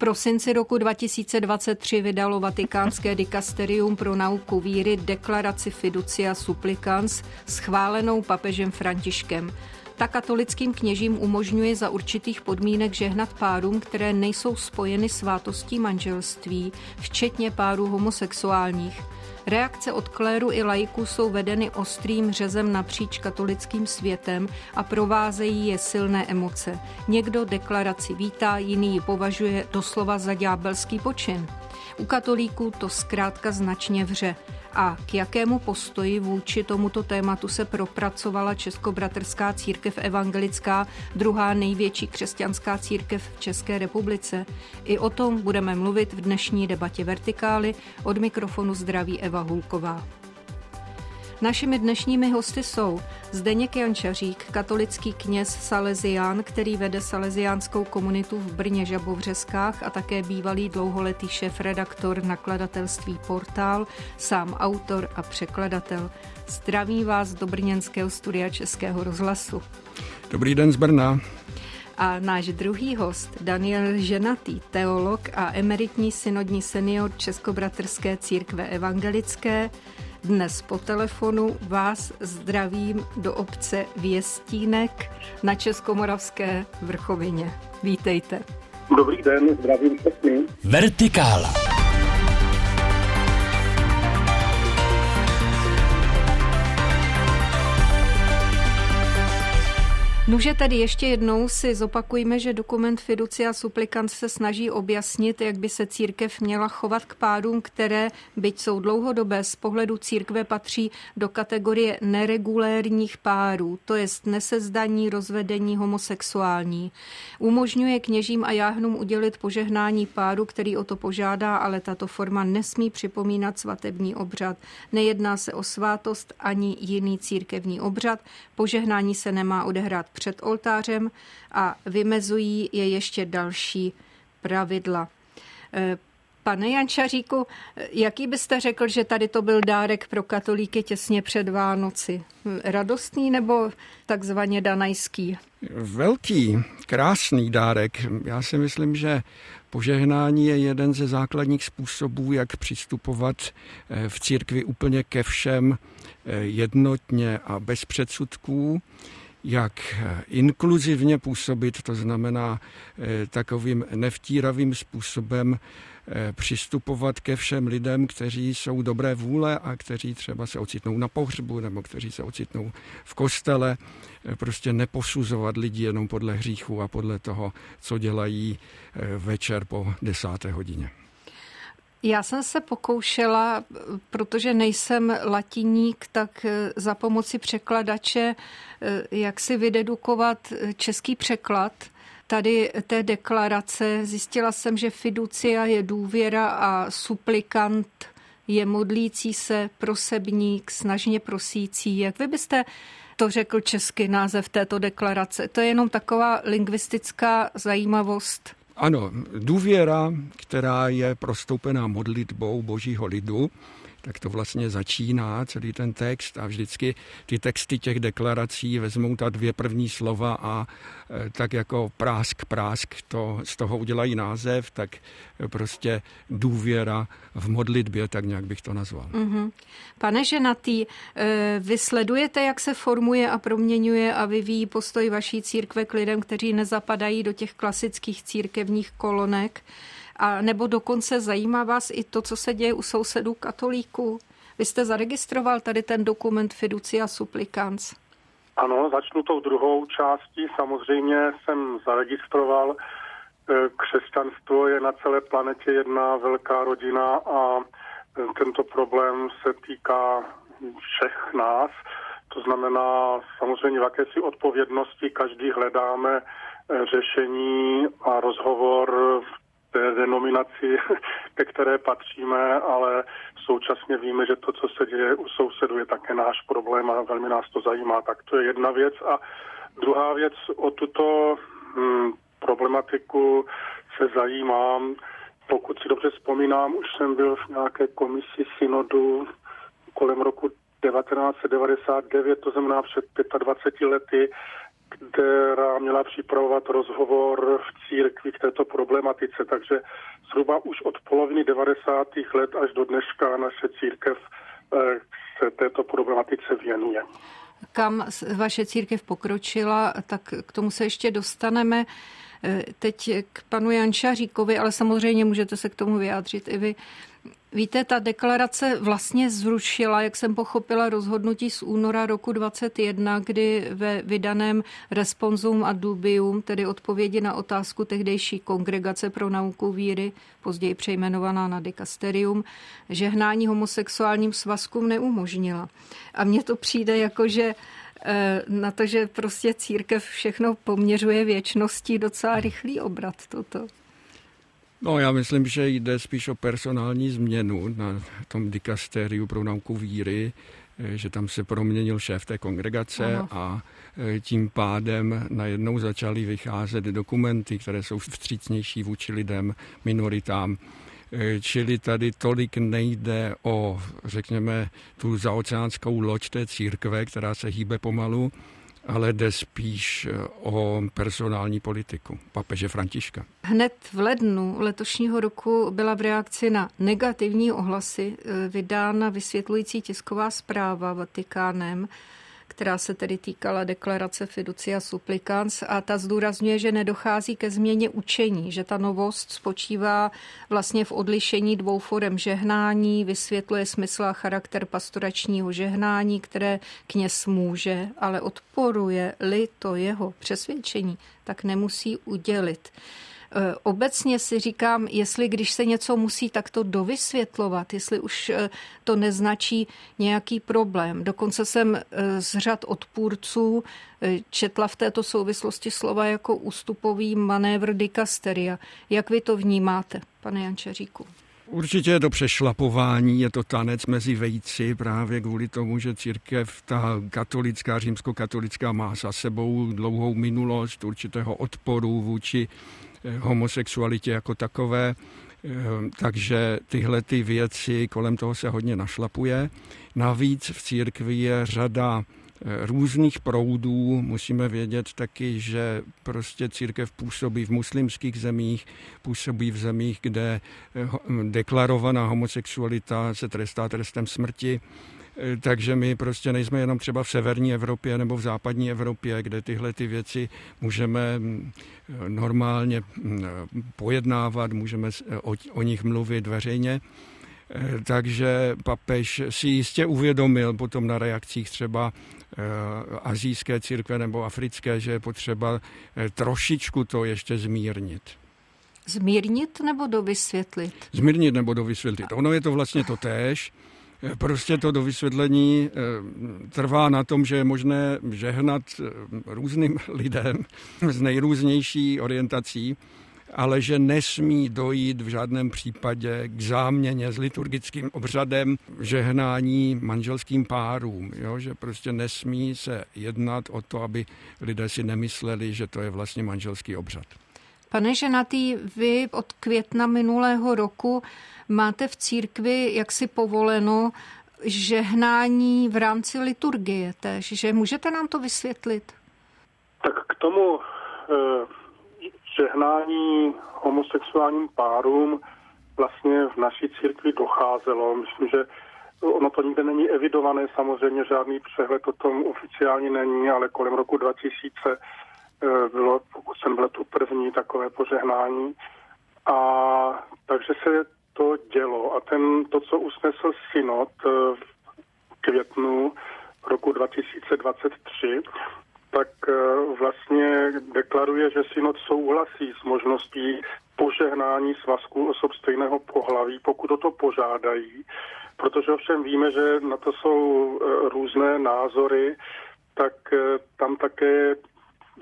prosinci roku 2023 vydalo Vatikánské dikasterium pro nauku víry deklaraci Fiducia Supplicans schválenou papežem Františkem. Ta katolickým kněžím umožňuje za určitých podmínek žehnat párům, které nejsou spojeny svátostí manželství, včetně párů homosexuálních. Reakce od kléru i lajků jsou vedeny ostrým řezem napříč katolickým světem a provázejí je silné emoce. Někdo deklaraci vítá, jiný ji považuje doslova za ďábelský počin. U katolíků to zkrátka značně vře a k jakému postoji vůči tomuto tématu se propracovala Českobratrská církev evangelická, druhá největší křesťanská církev v České republice. I o tom budeme mluvit v dnešní debatě Vertikály. Od mikrofonu zdraví Eva Hulková. Našimi dnešními hosty jsou Zdeněk Jančařík, katolický kněz Salesián, který vede salesiánskou komunitu v Brně Žabovřeskách a také bývalý dlouholetý šéf-redaktor nakladatelství Portál, sám autor a překladatel. Zdraví vás do brněnského studia Českého rozhlasu. Dobrý den z Brna. A náš druhý host, Daniel Ženatý, teolog a emeritní synodní senior Českobratrské církve evangelické, dnes po telefonu vás zdravím do obce Věstínek na Českomoravské vrchovině. Vítejte. Dobrý den, zdravím všechny. Vertikála. Nuže tedy ještě jednou si zopakujme, že dokument Fiducia Supplicans se snaží objasnit, jak by se církev měla chovat k pádům, které, byť jsou dlouhodobé, z pohledu církve patří do kategorie neregulérních párů, to jest nesezdaní, rozvedení, homosexuální. Umožňuje kněžím a jáhnům udělit požehnání páru, který o to požádá, ale tato forma nesmí připomínat svatební obřad. Nejedná se o svátost ani jiný církevní obřad. Požehnání se nemá odehrát před oltářem a vymezují je ještě další pravidla. Eh, pane Jančaříku, jaký byste řekl, že tady to byl dárek pro katolíky těsně před Vánoci? Radostný nebo takzvaně danajský? Velký, krásný dárek. Já si myslím, že požehnání je jeden ze základních způsobů, jak přistupovat eh, v církvi úplně ke všem eh, jednotně a bez předsudků jak inkluzivně působit, to znamená eh, takovým nevtíravým způsobem eh, přistupovat ke všem lidem, kteří jsou dobré vůle a kteří třeba se ocitnou na pohřbu nebo kteří se ocitnou v kostele. Eh, prostě neposuzovat lidi jenom podle hříchu a podle toho, co dělají večer po desáté hodině. Já jsem se pokoušela, protože nejsem latiník, tak eh, za pomoci překladače, eh, jak si vydedukovat eh, český překlad tady té deklarace. Zjistila jsem, že fiducia je důvěra a suplikant je modlící se, prosebník, snažně prosící. Jak vy byste to řekl český název této deklarace? To je jenom taková lingvistická zajímavost. Ano, důvěra, která je prostoupená modlitbou božího lidu, tak to vlastně začíná celý ten text a vždycky ty texty těch deklarací vezmou ta dvě první slova a e, tak jako prásk, prásk to z toho udělají název, tak prostě důvěra v modlitbě, tak nějak bych to nazval. Mm-hmm. Pane Ženatý, e, vy sledujete, jak se formuje a proměňuje a vyvíjí postoj vaší církve k lidem, kteří nezapadají do těch klasických církevních kolonek a nebo dokonce zajímá vás i to, co se děje u sousedů katolíků. Vy jste zaregistroval tady ten dokument Fiducia Supplicans. Ano, začnu tou druhou částí. Samozřejmě jsem zaregistroval. E, křesťanstvo je na celé planetě jedna velká rodina a e, tento problém se týká všech nás. To znamená samozřejmě v jakési odpovědnosti každý hledáme e, řešení a rozhovor v denominaci, ke které patříme, ale současně víme, že to, co se děje u sousedů, je také náš problém a velmi nás to zajímá. Tak to je jedna věc. A druhá věc, o tuto hm, problematiku se zajímám. Pokud si dobře vzpomínám, už jsem byl v nějaké komisi synodu kolem roku 1999, to znamená před 25 lety, která měla připravovat rozhovor v církvi k této problematice. Takže zhruba už od poloviny 90. let až do dneška naše církev eh, se této problematice věnuje. Kam vaše církev pokročila, tak k tomu se ještě dostaneme. Eh, teď k panu Jančaříkovi, ale samozřejmě můžete se k tomu vyjádřit i vy. Víte, ta deklarace vlastně zrušila, jak jsem pochopila, rozhodnutí z února roku 2021, kdy ve vydaném Responsum a Dubium, tedy odpovědi na otázku tehdejší kongregace pro nauku víry, později přejmenovaná na dikasterium, žehnání homosexuálním svazkům neumožnila. A mně to přijde jako, že eh, na to, že prostě církev všechno poměřuje věčností, docela rychlý obrat toto. No, já myslím, že jde spíš o personální změnu na tom dikastériu pro nauku víry, eh, že tam se proměnil šéf té kongregace Aha. a eh, tím pádem najednou začaly vycházet dokumenty, které jsou vstřícnější vůči lidem, minoritám. Eh, čili tady tolik nejde o, řekněme, tu zaoceánskou loď té církve, která se hýbe pomalu, ale jde spíš eh, o personální politiku papeže Františka. Hned v lednu letošního roku byla v reakci na negativní ohlasy eh, vydána vysvětlující tisková zpráva Vatikánem, která se tedy týkala deklarace Fiducia Supplicans a ta zdůrazňuje, že nedochází ke změně učení, že ta novost spočívá vlastně v odlišení dvou forem žehnání, vysvětluje smysl a charakter pastoračního žehnání, které kněz může, ale odporuje-li to jeho přesvědčení, tak nemusí udělit. Eh, obecně si říkám, jestli když se něco musí takto dovysvětlovat, jestli už eh, to neznačí nějaký problém. Dokonce jsem eh, z řad odpůrců četla v této souvislosti slova jako ústupový manévr dikasteria. Jak vy to vnímáte, pane Jančeříku? Určitě je to přešlapování, je to tanec mezi vejci právě kvůli tomu, že církev, ta katolická, římskokatolická má za sebou dlouhou minulost určitého odporu vůči homosexualitě jako takové, eh, takže tyhle ty věci kolem toho se hodně našlapuje. Navíc v církvi je řada eh, různých proudů. Musíme vědět taky, že prostě církev působí v muslimských zemích, působí v zemích, kde deklarovaná homosexualita se trestá trestem smrti. Eh, takže my prostě nejsme jenom třeba v severní Evropě nebo v západní Evropě, kde tyhle ty věci můžeme mm, normálně mm, pojednávat, můžeme o, o nich mluvit veřejně. Eh, takže papež si jistě uvědomil potom na reakcích třeba eh, azijské církve nebo africké, že je potřeba trošičku to ještě zmírnit. Zmírnit nebo dovysvětlit? Zmírnit nebo dovysvětlit. Ono je to vlastně to též. Prostě to do vysvětlení eh, trvá na tom, že je možné žehnat eh, různým lidem z nejrůznější orientací, ale že nesmí dojít v žádném případě k záměně s liturgickým obřadem žehnání manželským párům. Jo? Že prostě nesmí se jednat o to, aby lidé si nemysleli, že to je vlastně manželský obřad. Pane ženatý, vy od května minulého roku máte v církvi jaksi povoleno žehnání v rámci liturgie tež, že můžete nám to vysvětlit? Tak k tomu eh, žehnání homosexuálním párům vlastně v naší církvi docházelo. Myslím, že ono to nikde není evidované, samozřejmě žádný přehled o tom oficiálně není, ale kolem roku 2000 eh, bylo, pokud jsem byl tu první takové požehnání. A takže se to dělo. A ten, to, co usnesl synod eh, v květnu roku 2023, tak eh, vlastně deklaruje, že synod souhlasí s možností požehnání svazků osob stejného pohlaví, pokud o to požádají, protože ovšem víme, že na to jsou eh, různé názory, tak tam také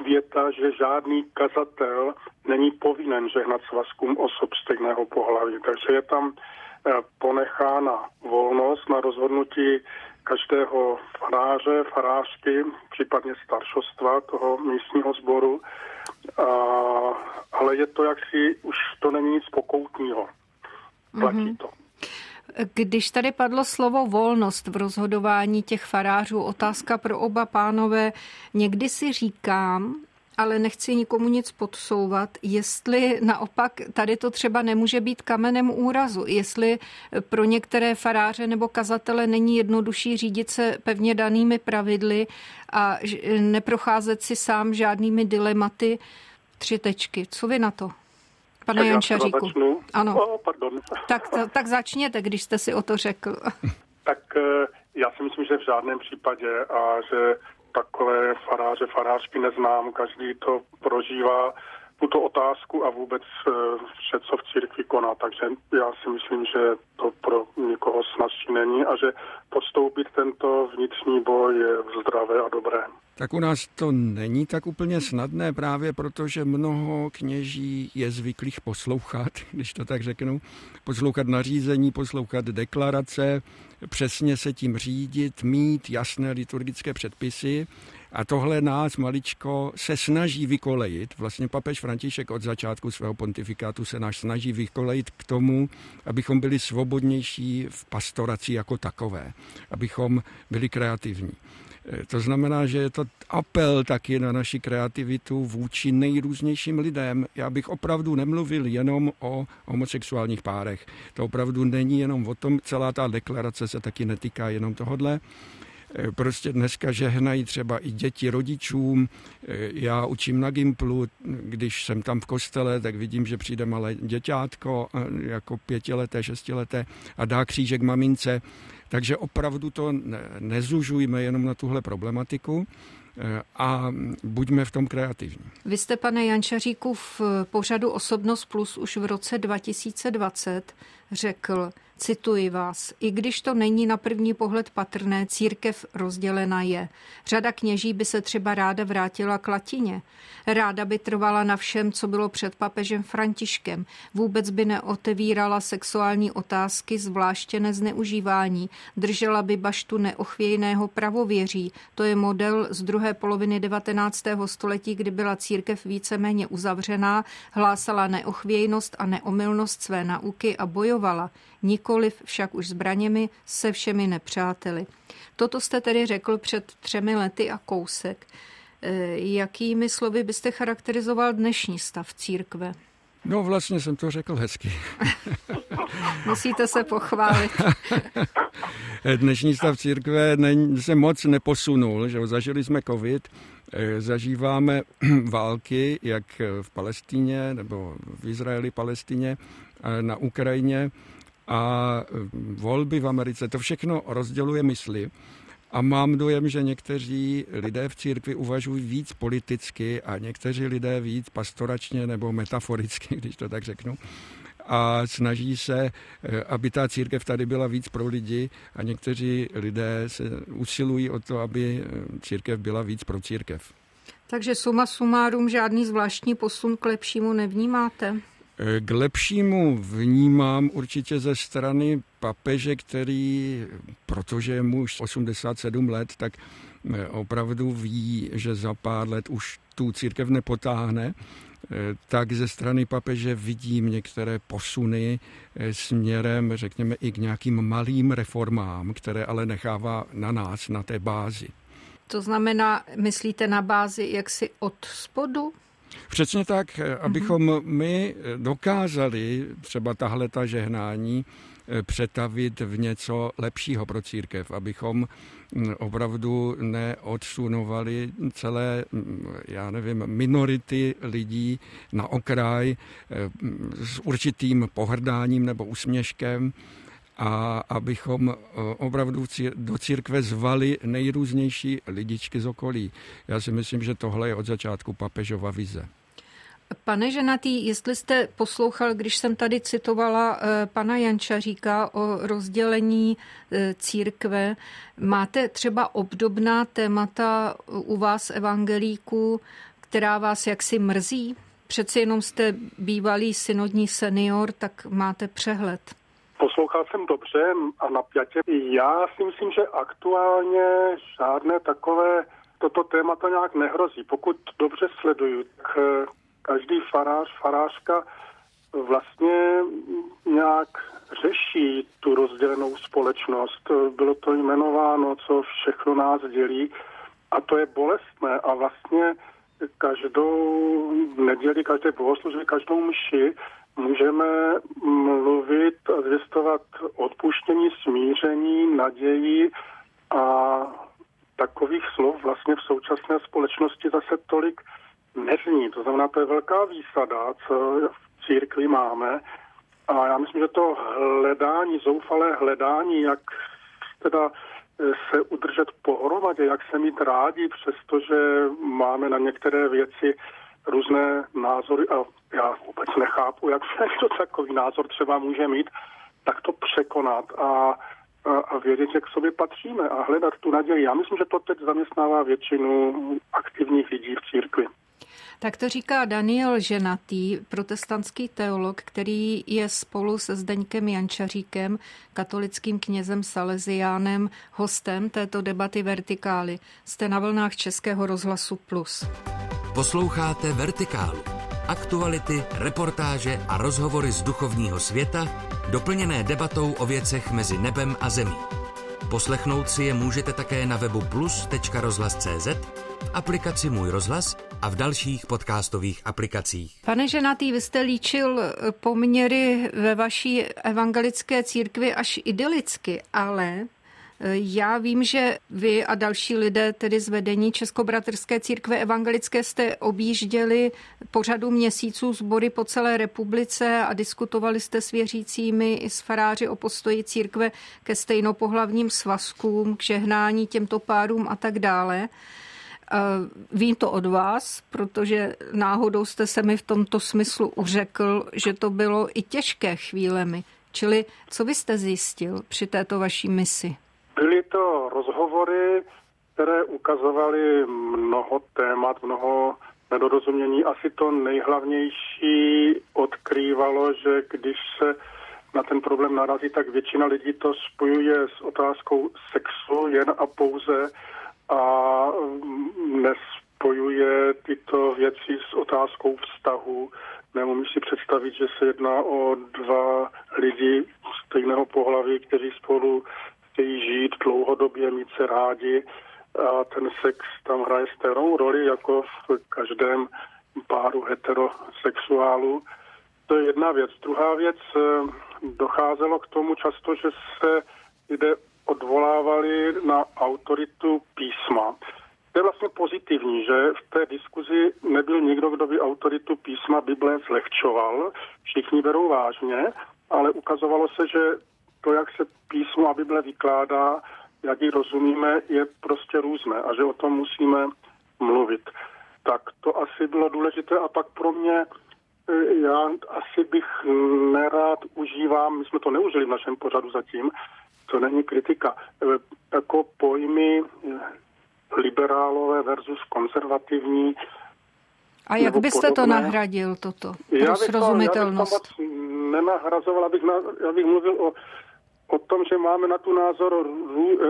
věta, že žádný kazatel není povinen žehnat svazkům osob stejného pohlaví. Takže je tam eh, ponechána volnost na rozhodnutí každého faráře, farářky, případně staršostva toho místního sboru, a, ale je to jaksi, už to není nic pokoutního. Platí mm-hmm. to. Když tady padlo slovo volnost v rozhodování těch farářů, otázka pro oba pánové, někdy si říkám, ale nechci nikomu nic podsouvat, jestli naopak tady to třeba nemůže být kamenem úrazu, jestli pro některé faráře nebo kazatele není jednodušší řídit se pevně danými pravidly a neprocházet si sám žádnými dilematy. Tři tečky. Co vy na to? Pane Jančaříku. Ano. Oh, pardon. Tak, to, tak začněte, když jste si o to řekl. tak eh, já si myslím, že v žádném případě a že takové faráře, farářky neznám, každý to prožívá tuto otázku a vůbec eh, vše, co v církvi koná. Takže já si myslím, že to pro nikoho snažší není a že podstoupit tento vnitřní boj je zdravé a dobré. Tak u nás to není tak úplně snadné právě proto, že mnoho kněží je zvyklých poslouchat, když to tak řeknu, poslouchat nařízení, poslouchat deklarace, přesně se tím řídit, mít jasné liturgické předpisy a tohle nás maličko se snaží vykolejit. Vlastně papež František od začátku svého pontifikátu se nás snaží vykolejit k tomu, abychom byli svobodnější v pastoraci jako takové, abychom byli kreativní. E, to znamená, že je to apel taky na naši kreativitu vůči nejrůznějším lidem. Já bych opravdu nemluvil jenom o homosexuálních párech. To opravdu není jenom o tom, celá ta deklarace se taky netýká jenom tohodle. Eh, prostě dneska žehnají třeba i děti rodičům. Eh, já učím na Gimplu, když jsem tam v kostele, tak vidím, že přijde malé děťátko, eh, jako pětileté, šestileté a dá křížek mamince. Takže opravdu to nezužujme jenom na tuhle problematiku a buďme v tom kreativní. Vy jste, pane Jančaříku, v pořadu Osobnost Plus už v roce 2020 řekl, Cituji vás, i když to není na první pohled patrné, církev rozdělena je. Řada kněží by se třeba ráda vrátila k latině. Ráda by trvala na všem, co bylo před papežem Františkem. Vůbec by neotevírala sexuální otázky, zvláště nezneužívání. Držela by baštu neochvějného pravověří. To je model z druhé poloviny 19. století, kdy byla církev víceméně uzavřená, hlásala neochvějnost a neomylnost své nauky a bojovala nikoliv však už zbraněmi se všemi nepřáteli. Toto jste tedy řekl před třemi lety a kousek. E, jakými slovy byste charakterizoval dnešní stav církve? No vlastně jsem to řekl hezky. Musíte se pochválit. Dnešní stav církve se moc neposunul, že zažili jsme covid, e, zažíváme války, jak v Palestíně nebo v Izraeli, Palestině, na Ukrajině a eh, volby v Americe, to všechno rozděluje mysli. A mám dojem, že někteří lidé v církvi uvažují víc politicky a někteří lidé víc pastoračně nebo metaforicky, když to tak řeknu. A snaží se, eh, aby ta církev tady byla víc pro lidi a někteří lidé se usilují o to, aby eh, církev byla víc pro církev. Takže suma sumárum žádný zvláštní posun k lepšímu nevnímáte? K lepšímu vnímám určitě ze strany papeže, který, protože je muž 87 let, tak eh, opravdu ví, že za pár let už tu církev nepotáhne, eh, tak ze strany papeže vidím některé posuny eh, směrem, řekněme, i k nějakým malým reformám, které ale nechává na nás, na té bázi. To znamená, myslíte na bázi jaksi od spodu? Přesně tak, eh, abychom my dokázali třeba tahle ta žehnání eh, přetavit v něco lepšího pro církev, abychom mm, opravdu neodsunovali celé, mm, já nevím, minority lidí na okraj eh, s určitým pohrdáním nebo usměškem, a abychom opravdu do církve zvali nejrůznější lidičky z okolí. Já si myslím, že tohle je od začátku papežova vize. Pane Ženatý, jestli jste poslouchal, když jsem tady citovala eh, pana Jančaříka o rozdělení eh, církve, máte třeba obdobná témata u vás evangelíků, která vás jaksi mrzí? Přeci jenom jste bývalý synodní senior, tak máte přehled. Poslouchal jsem dobře a napjatě. Já si myslím, že aktuálně žádné takové toto témata nějak nehrozí. Pokud dobře sleduju, tak eh, každý farář, farářka vlastně nějak řeší tu rozdělenou společnost. Bylo to jmenováno, co všechno nás dělí a to je bolestné a vlastně každou neděli, každé bohoslužby, každou mši můžeme mluvit a zvěstovat odpuštění, smíření, naději a takových slov vlastně v současné společnosti zase tolik nezní. To znamená, to je velká výsada, co v církvi máme. A já myslím, že to hledání, zoufalé hledání, jak teda se udržet pohromadě, jak se mít rádi, přestože máme na některé věci různé názory a já vůbec nechápu, jak se to takový názor třeba může mít, tak to překonat a, a, a vědět, jak k sobě patříme a hledat tu naději. Já myslím, že to teď zaměstnává většinu aktivních lidí v církvi. Tak to říká Daniel Ženatý, protestantský teolog, který je spolu se Zdeňkem Jančaříkem, katolickým knězem Salesiánem, hostem této debaty Vertikály. Jste na vlnách Českého rozhlasu Plus. Posloucháte Vertikálu. Aktuality, reportáže a rozhovory z duchovního světa, doplněné debatou o věcech mezi nebem a zemí. Poslechnout si je můžete také na webu plus.rozhlas.cz, v aplikaci Můj rozhlas a v dalších podcastových aplikacích. Pane Ženatý, vy jste líčil poměry ve vaší evangelické církvi až idylicky, ale já vím, že vy a další lidé, tedy z vedení Českobratrské církve evangelické, jste objížděli po řadu měsíců sbory po celé republice a diskutovali jste s věřícími i s faráři o postoji církve ke stejnopohlavním svazkům, k žehnání těmto párům a tak dále. Vím to od vás, protože náhodou jste se mi v tomto smyslu uřekl, že to bylo i těžké chvílemi. Čili co vy jste zjistil při této vaší misi? Byly to rozhovory, které ukazovaly mnoho témat, mnoho nedorozumění. Asi to nejhlavnější odkrývalo, že když se na ten problém narazí, tak většina lidí to spojuje s otázkou sexu jen a pouze a nespojuje tyto věci s otázkou vztahu. Neumím si představit, že se jedná o dva lidi stejného pohlaví, kteří spolu chtějí žít dlouhodobě, mít se rádi a ten sex tam hraje stejnou roli jako v každém páru heterosexuálů. To je jedna věc. Druhá věc, eh, docházelo k tomu často, že se lidé odvolávali na autoritu písma. To je vlastně pozitivní, že v té diskuzi nebyl nikdo, kdo by autoritu písma Bible zlehčoval. Všichni berou vážně, ale ukazovalo se, že to, jak se písmo a Bible vykládá, jak ji rozumíme, je prostě různé a že o tom musíme mluvit. Tak to asi bylo důležité a pak pro mě e, já asi bych nerád užívám, my jsme to neužili v našem pořadu zatím, to není kritika, e, jako pojmy e, liberálové versus konzervativní. A jak byste podobné. to nahradil, toto? Já bych, to, já bych to nenahrazoval, abych, na, já bych mluvil o o tom, že máme na tu názor,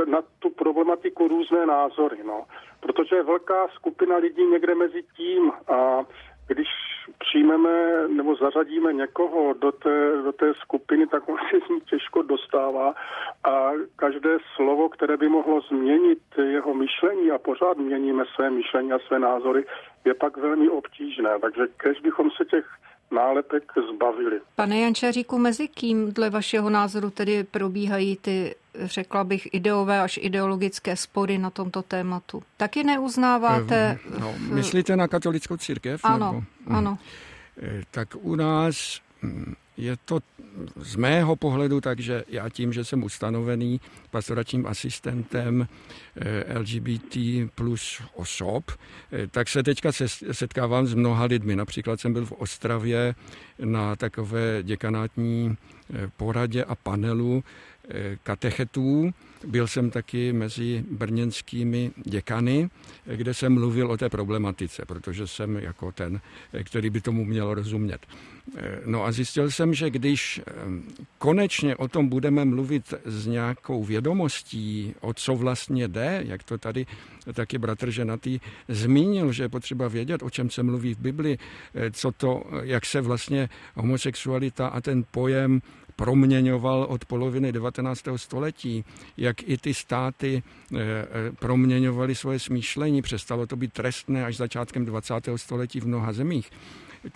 na tu problematiku různé názory, no. Protože je velká skupina lidí někde mezi tím a když přijmeme nebo zařadíme někoho do té, do té skupiny, tak on se z ní těžko dostává a každé slovo, které by mohlo změnit jeho myšlení a pořád měníme své myšlení a své názory, je pak velmi obtížné. Takže kež bychom se těch nálepek zbavili. Pane Jančaříku, mezi kým dle vašeho názoru tedy probíhají ty, řekla bych, ideové až ideologické spory na tomto tématu? Taky neuznáváte? No, myslíte na katolickou církev? Ano, nebo? Ano. Eh, tak u nás je to z mého pohledu tak, že já tím, že jsem ustanovený pastoračním asistentem eh, LGBT plus osob, eh, tak se teďka setkávám s mnoha lidmi. Například jsem byl v Ostravě na takové děkanátní eh, poradě a panelu katechetů byl jsem taky mezi brněnskými děkany, kde jsem mluvil o té problematice, protože jsem jako ten, který by tomu měl rozumět. No a zjistil jsem, že když konečně o tom budeme mluvit s nějakou vědomostí, o co vlastně jde, jak to tady taky bratr ženatý zmínil, že je potřeba vědět, o čem se mluví v Bibli, co to, jak se vlastně homosexualita a ten pojem proměňoval od poloviny 19. století, jak i ty státy eh, eh, proměňovaly svoje smýšlení, přestalo to být trestné až začátkem 20. století v mnoha zemích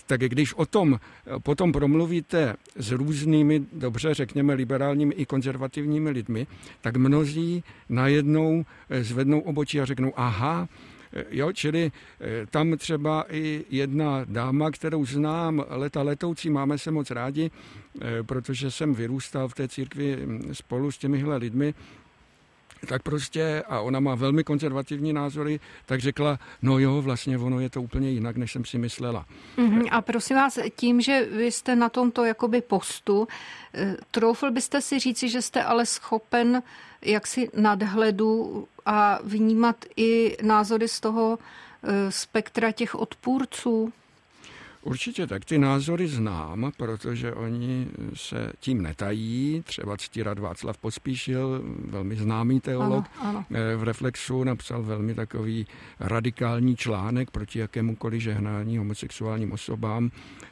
tak když o tom potom promluvíte s různými, dobře řekněme, liberálními i konzervativními lidmi, tak mnozí najednou eh, zvednou obočí a řeknou, aha, Eh, jo, čili eh, tam třeba i jedna dáma, kterou znám leta letoucí, máme se moc rádi, eh, protože jsem vyrůstal v té církvi hm, spolu s těmihle lidmi, tak prostě, a ona má velmi konzervativní názory, tak řekla, no jo, vlastně ono je to úplně jinak, než jsem si myslela. Mm-hmm. A prosím vás, tím, že vy jste na tomto jakoby postu, troufl byste si říci, že jste ale schopen jaksi nadhledu a vnímat i názory z toho e, spektra těch odpůrců? Určitě tak. Ty názory znám, protože oni se tím netají. Třeba ctírat Václav Pospíšil, velmi známý teolog, ano, ano. E, v Reflexu napsal velmi takový radikální článek proti jakémukoliv žehnání homosexuálním osobám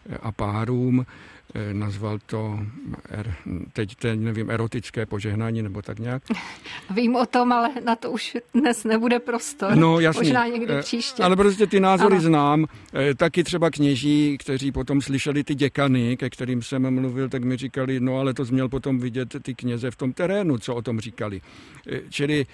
e, a párům. Eh, nazval to, er, teď teď nevím, erotické požehnání nebo tak nějak. Vím o tom, ale na to už dnes nebude prostor. No jasně. Možná někdy eh, příště. Ale prostě ty názory ano. znám. Eh, taky třeba kněží, kteří potom slyšeli ty děkany, ke kterým jsem mluvil, tak mi říkali, no ale to měl potom vidět ty kněze v tom terénu, co o tom říkali. Čili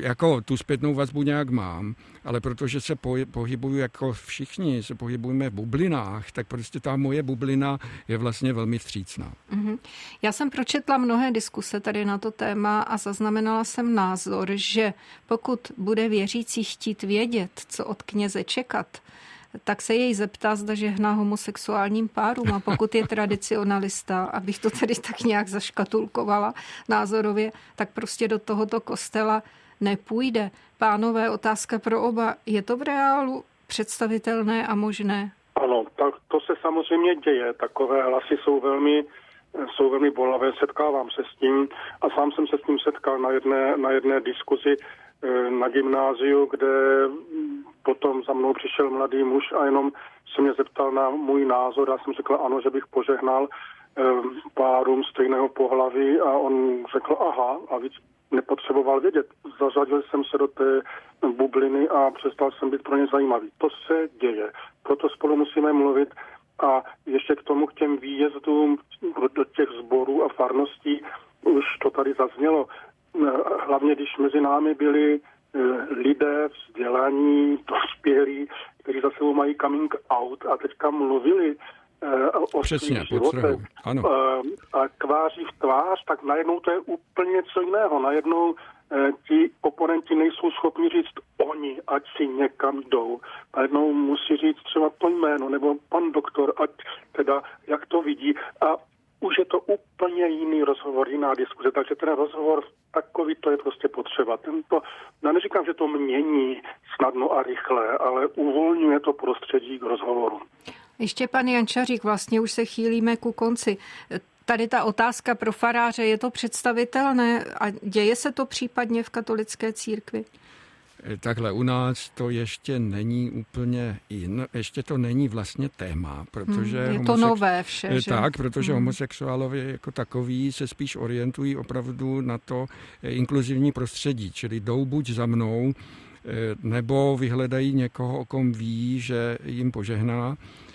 jako tu zpětnou vazbu nějak mám, ale protože se pohybuju jako všichni, se pohybujeme v bublinách, tak prostě ta moje bublina je vlastně velmi vstřícná. Mm-hmm. Já jsem pročetla mnohé diskuse tady na to téma a zaznamenala jsem názor, že pokud bude věřící chtít vědět, co od kněze čekat, tak se jej zeptá, zda žehná homosexuálním párům a pokud je tradicionalista, abych to tedy tak nějak zaškatulkovala názorově, tak prostě do tohoto kostela nepůjde. Pánové, otázka pro oba. Je to v reálu představitelné a možné? Ano, tak to se samozřejmě děje. Takové hlasy jsou velmi, jsou velmi bolavé, setkávám se s tím a sám jsem se s tím setkal na jedné, na jedné diskuzi eh, na gymnáziu, kde potom za mnou přišel mladý muž a jenom se mě zeptal na můj názor. Já jsem řekl ano, že bych požehnal eh, párům stejného pohlaví a on řekl aha a víc nepotřeboval vědět. Zařadil jsem se do té bubliny a přestal jsem být pro ně zajímavý. To se děje. Proto spolu musíme mluvit a ještě k tomu k těm výjezdům do těch sborů a farností, už to tady zaznělo, hlavně když mezi námi byli eh, lidé vzdělaní, dospělí, kteří za sebou mají coming out a teďka mluvili o Přesně, životech ano. Eh, a tváří v tvář, tak najednou to je úplně něco jiného. Najednou eh, ti oponenti nejsou schopni říct oni, ať si někam jdou. Najednou musí říct třeba to jméno, nebo pan doktor, ať teda, jak to vidí. A už je to úplně jiný rozhovor, jiná diskuze, takže ten rozhovor takový to je prostě potřeba. Tento, já neříkám, že to mění snadno a rychle, ale uvolňuje to prostředí k rozhovoru. Ještě pan Jančařík, vlastně už se chýlíme ku konci. Tady ta otázka pro faráře, je to představitelné a děje se to případně v katolické církvi? Takhle u nás to ještě není úplně jin, ještě to není vlastně téma, protože... Hmm, je to homosex... nové vše, že? Tak, protože hmm. homosexuálové jako takový se spíš orientují opravdu na to inkluzivní prostředí, čili jdou buď za mnou, eh, nebo vyhledají někoho, o kom ví, že jim požehná, Eh,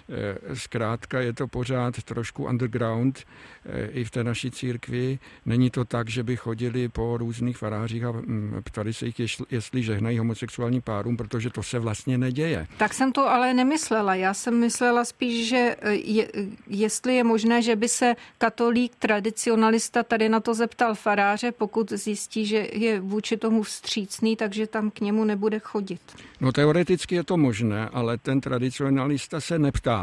zkrátka je to pořád trošku underground eh, i v té naší církvi. Není to tak, že by chodili po různých farářích a mm, ptali se jich, jestli žehnají homosexuální párům, protože to se vlastně neděje. Tak jsem to ale nemyslela. Já jsem myslela spíš, že eh, je, jestli je možné, že by se katolík, tradicionalista tady na to zeptal faráře, pokud zjistí, že je vůči tomu vstřícný, takže tam k němu nebude chodit. No teoreticky je to možné, ale ten tradicionalista se neptá,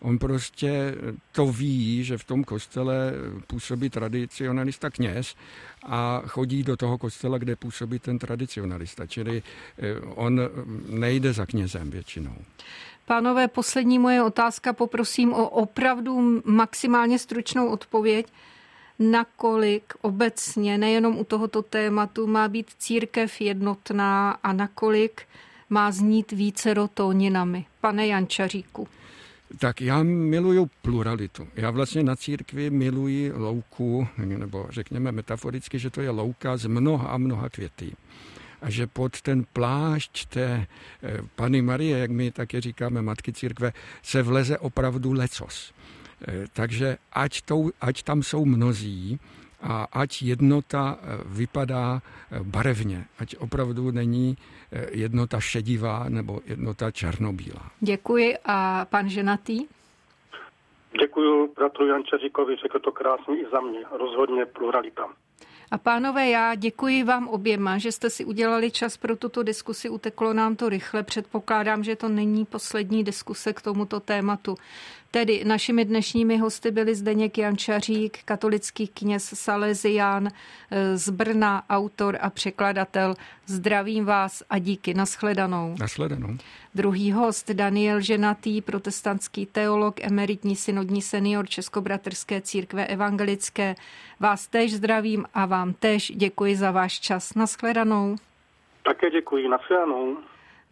On prostě to ví, že v tom kostele působí tradicionalista kněz a chodí do toho kostela, kde působí ten tradicionalista. Čili eh, on nejde za knězem většinou. Pánové, poslední moje otázka, poprosím o opravdu maximálně stručnou odpověď. Nakolik obecně, nejenom u tohoto tématu, má být církev jednotná a nakolik má znít více tóninami? Pane Jančaříku. Tak já miluju pluralitu. Já vlastně na církvi miluji louku, nebo řekněme metaforicky, že to je louka z mnoha a mnoha květí a že pod ten plášť té eh, Pany Marie, jak my také říkáme, Matky církve, se vleze opravdu lecos. Eh, takže ať, to, ať tam jsou mnozí, a ať jednota eh, vypadá barevně, ať opravdu není jednota šedivá nebo jednota černobílá. Děkuji. A pan ženatý? Děkuji bratru Jančaříkovi, řekl to krásně i za mě. Rozhodně pluralita. A pánové, já děkuji vám oběma, že jste si udělali čas pro tuto diskusi. Uteklo nám to rychle. Předpokládám, že to není poslední diskuse k tomuto tématu. Tedy našimi dnešními hosty byli Zdeněk Jančařík, katolický kněz Salesián eh, z Brna, autor a překladatel. Zdravím vás a díky. Naschledanou. Naschledanou. Druhý host Daniel Ženatý, protestantský teolog, emeritní synodní senior Českobratrské církve evangelické. Vás tež zdravím a vám tež děkuji za váš čas. Naschledanou. Také děkuji. Naschledanou.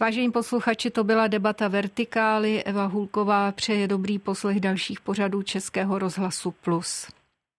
Vážení posluchači, to byla debata Vertikály. Eva Hulková přeje dobrý poslech dalších pořadů Českého rozhlasu Plus.